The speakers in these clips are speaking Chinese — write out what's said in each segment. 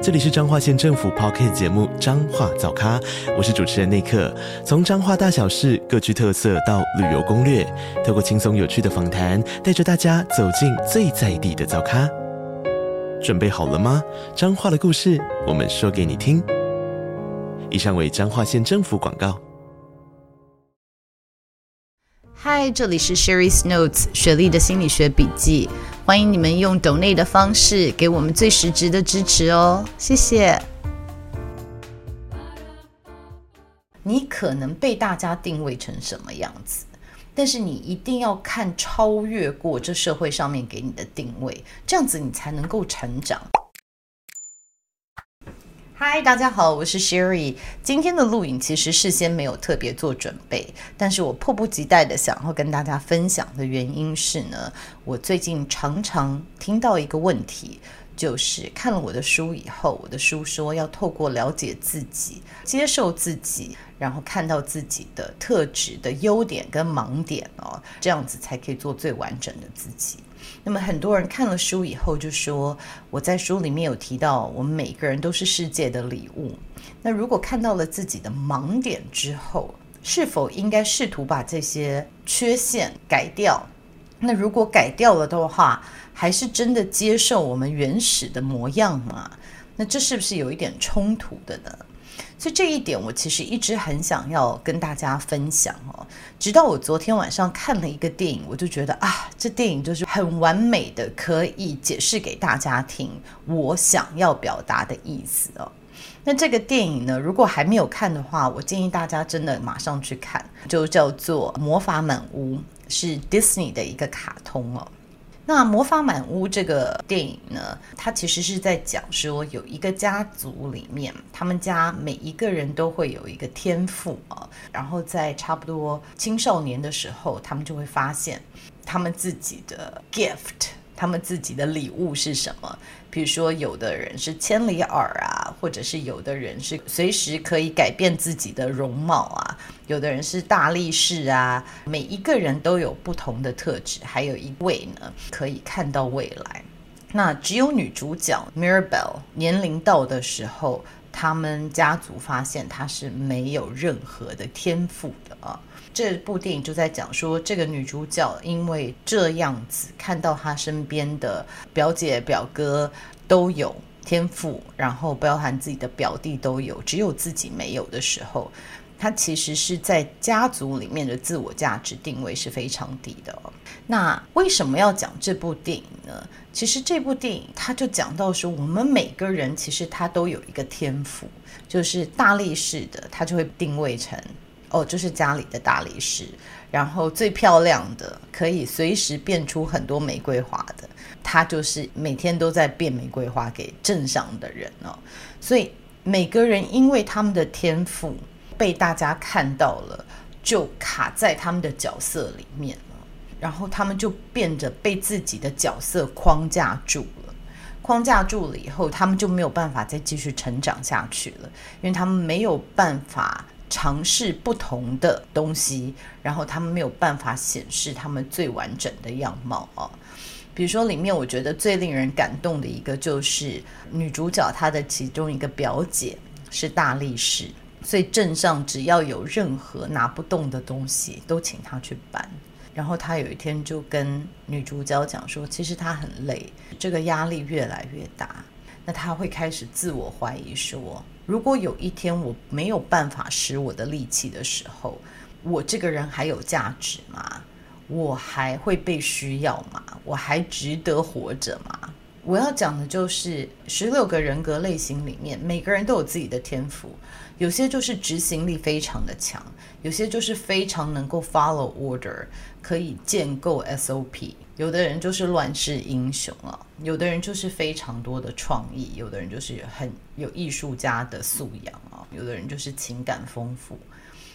这里是彰化县政府 Podcast 节目《彰化早咖》，我是主持人内克。从彰化大小事各具特色到旅游攻略，透过轻松有趣的访谈，带着大家走进最在地的早咖。准备好了吗？彰化的故事，我们说给你听。以上为彰化县政府广告。嗨，这里是 Sherry's Notes 雪莉的心理学笔记。欢迎你们用懂内的方式给我们最实质的支持哦，谢谢。你可能被大家定位成什么样子，但是你一定要看超越过这社会上面给你的定位，这样子你才能够成长。嗨，大家好，我是 Sherry。今天的录影其实事先没有特别做准备，但是我迫不及待的想要跟大家分享的原因是呢，我最近常常听到一个问题，就是看了我的书以后，我的书说要透过了解自己、接受自己，然后看到自己的特质的优点跟盲点哦，这样子才可以做最完整的自己。那么很多人看了书以后就说，我在书里面有提到，我们每个人都是世界的礼物。那如果看到了自己的盲点之后，是否应该试图把这些缺陷改掉？那如果改掉了的话，还是真的接受我们原始的模样吗？那这是不是有一点冲突的呢？所以这一点我其实一直很想要跟大家分享哦。直到我昨天晚上看了一个电影，我就觉得啊，这电影就是很完美的可以解释给大家听我想要表达的意思哦。那这个电影呢，如果还没有看的话，我建议大家真的马上去看，就叫做《魔法满屋》，是 Disney 的一个卡通哦。那《魔法满屋》这个电影呢，它其实是在讲说，有一个家族里面，他们家每一个人都会有一个天赋啊，然后在差不多青少年的时候，他们就会发现他们自己的 gift。他们自己的礼物是什么？比如说，有的人是千里耳啊，或者是有的人是随时可以改变自己的容貌啊，有的人是大力士啊。每一个人都有不同的特质，还有一位呢，可以看到未来。那只有女主角 mirabell 年龄到的时候，他们家族发现她是没有任何的天赋的啊。这部电影就在讲说，这个女主角因为这样子看到她身边的表姐表哥都有天赋，然后包含自己的表弟都有，只有自己没有的时候，她其实是在家族里面的自我价值定位是非常低的。那为什么要讲这部电影呢？其实这部电影它就讲到说，我们每个人其实他都有一个天赋，就是大力士的，他就会定位成。哦，就是家里的大力士，然后最漂亮的，可以随时变出很多玫瑰花的，他就是每天都在变玫瑰花给镇上的人哦。所以每个人因为他们的天赋被大家看到了，就卡在他们的角色里面了，然后他们就变得被自己的角色框架住了，框架住了以后，他们就没有办法再继续成长下去了，因为他们没有办法。尝试不同的东西，然后他们没有办法显示他们最完整的样貌啊。比如说，里面我觉得最令人感动的一个就是女主角她的其中一个表姐是大力士，所以镇上只要有任何拿不动的东西，都请他去搬。然后他有一天就跟女主角讲说，其实他很累，这个压力越来越大。那他会开始自我怀疑说，如果有一天我没有办法使我的力气的时候，我这个人还有价值吗？我还会被需要吗？我还值得活着吗？我要讲的就是十六个人格类型里面，每个人都有自己的天赋，有些就是执行力非常的强，有些就是非常能够 follow order，可以建构 SOP。有的人就是乱世英雄啊，有的人就是非常多的创意，有的人就是很有艺术家的素养啊，有的人就是情感丰富。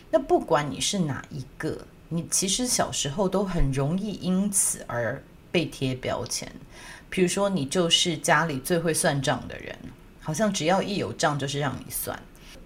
那不管你是哪一个，你其实小时候都很容易因此而被贴标签。比如说，你就是家里最会算账的人，好像只要一有账就是让你算。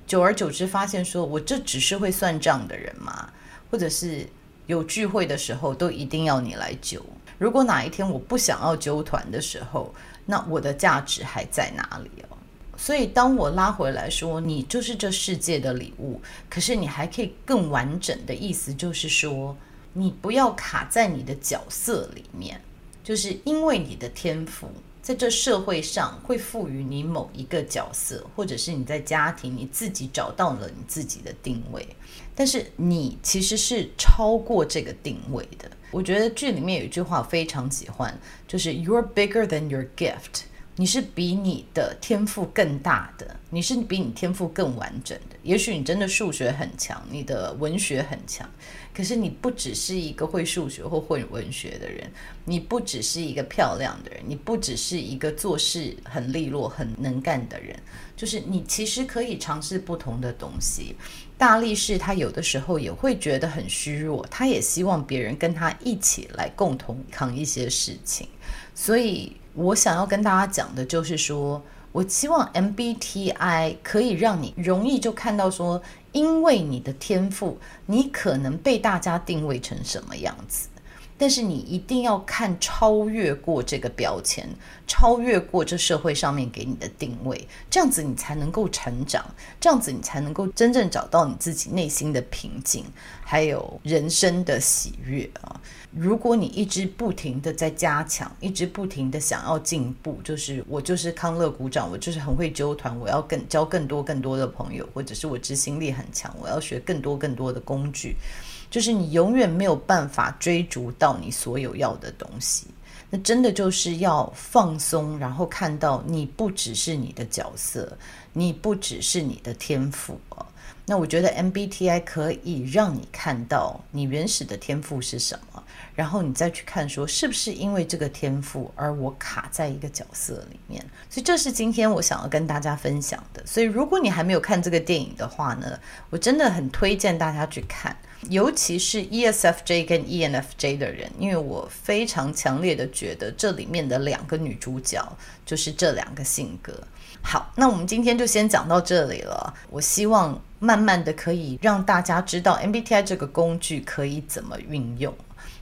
久而久之，发现说我这只是会算账的人吗？或者是有聚会的时候都一定要你来揪？如果哪一天我不想要揪团的时候，那我的价值还在哪里哦？所以当我拉回来说你就是这世界的礼物，可是你还可以更完整的意思就是说，你不要卡在你的角色里面，就是因为你的天赋。在这社会上会赋予你某一个角色，或者是你在家庭你自己找到了你自己的定位，但是你其实是超过这个定位的。我觉得剧里面有一句话非常喜欢，就是 “You're bigger than your gift”，你是比你的天赋更大的，你是比你天赋更完整的。也许你真的数学很强，你的文学很强。可是你不只是一个会数学或会文学的人，你不只是一个漂亮的人，你不只是一个做事很利落、很能干的人，就是你其实可以尝试不同的东西。大力士他有的时候也会觉得很虚弱，他也希望别人跟他一起来共同扛一些事情。所以我想要跟大家讲的就是说，我希望 MBTI 可以让你容易就看到说。因为你的天赋，你可能被大家定位成什么样子，但是你一定要看超越过这个标签，超越过这社会上面给你的定位，这样子你才能够成长，这样子你才能够真正找到你自己内心的平静，还有人生的喜悦啊。如果你一直不停的在加强，一直不停的想要进步，就是我就是康乐鼓掌，我就是很会揪团，我要更交更多更多的朋友，或者是我执行力很强，我要学更多更多的工具，就是你永远没有办法追逐到你所有要的东西。那真的就是要放松，然后看到你不只是你的角色，你不只是你的天赋啊。那我觉得 MBTI 可以让你看到你原始的天赋是什么，然后你再去看说是不是因为这个天赋而我卡在一个角色里面。所以这是今天我想要跟大家分享的。所以如果你还没有看这个电影的话呢，我真的很推荐大家去看，尤其是 ESFJ 跟 ENFJ 的人，因为我非常强烈的觉得这里面的两个女主角就是这两个性格。好，那我们今天就先讲到这里了。我希望慢慢的可以让大家知道 MBTI 这个工具可以怎么运用。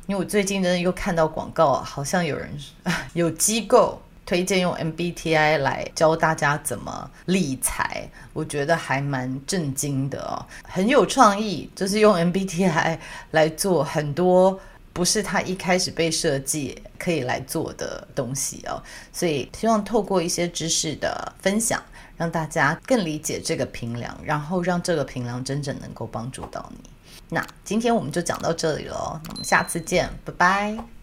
因为我最近呢又看到广告，好像有人 有机构推荐用 MBTI 来教大家怎么理财，我觉得还蛮震惊的哦，很有创意，就是用 MBTI 来做很多。不是他一开始被设计可以来做的东西哦，所以希望透过一些知识的分享，让大家更理解这个平量，然后让这个平量真正能够帮助到你。那今天我们就讲到这里了，我们下次见，拜拜。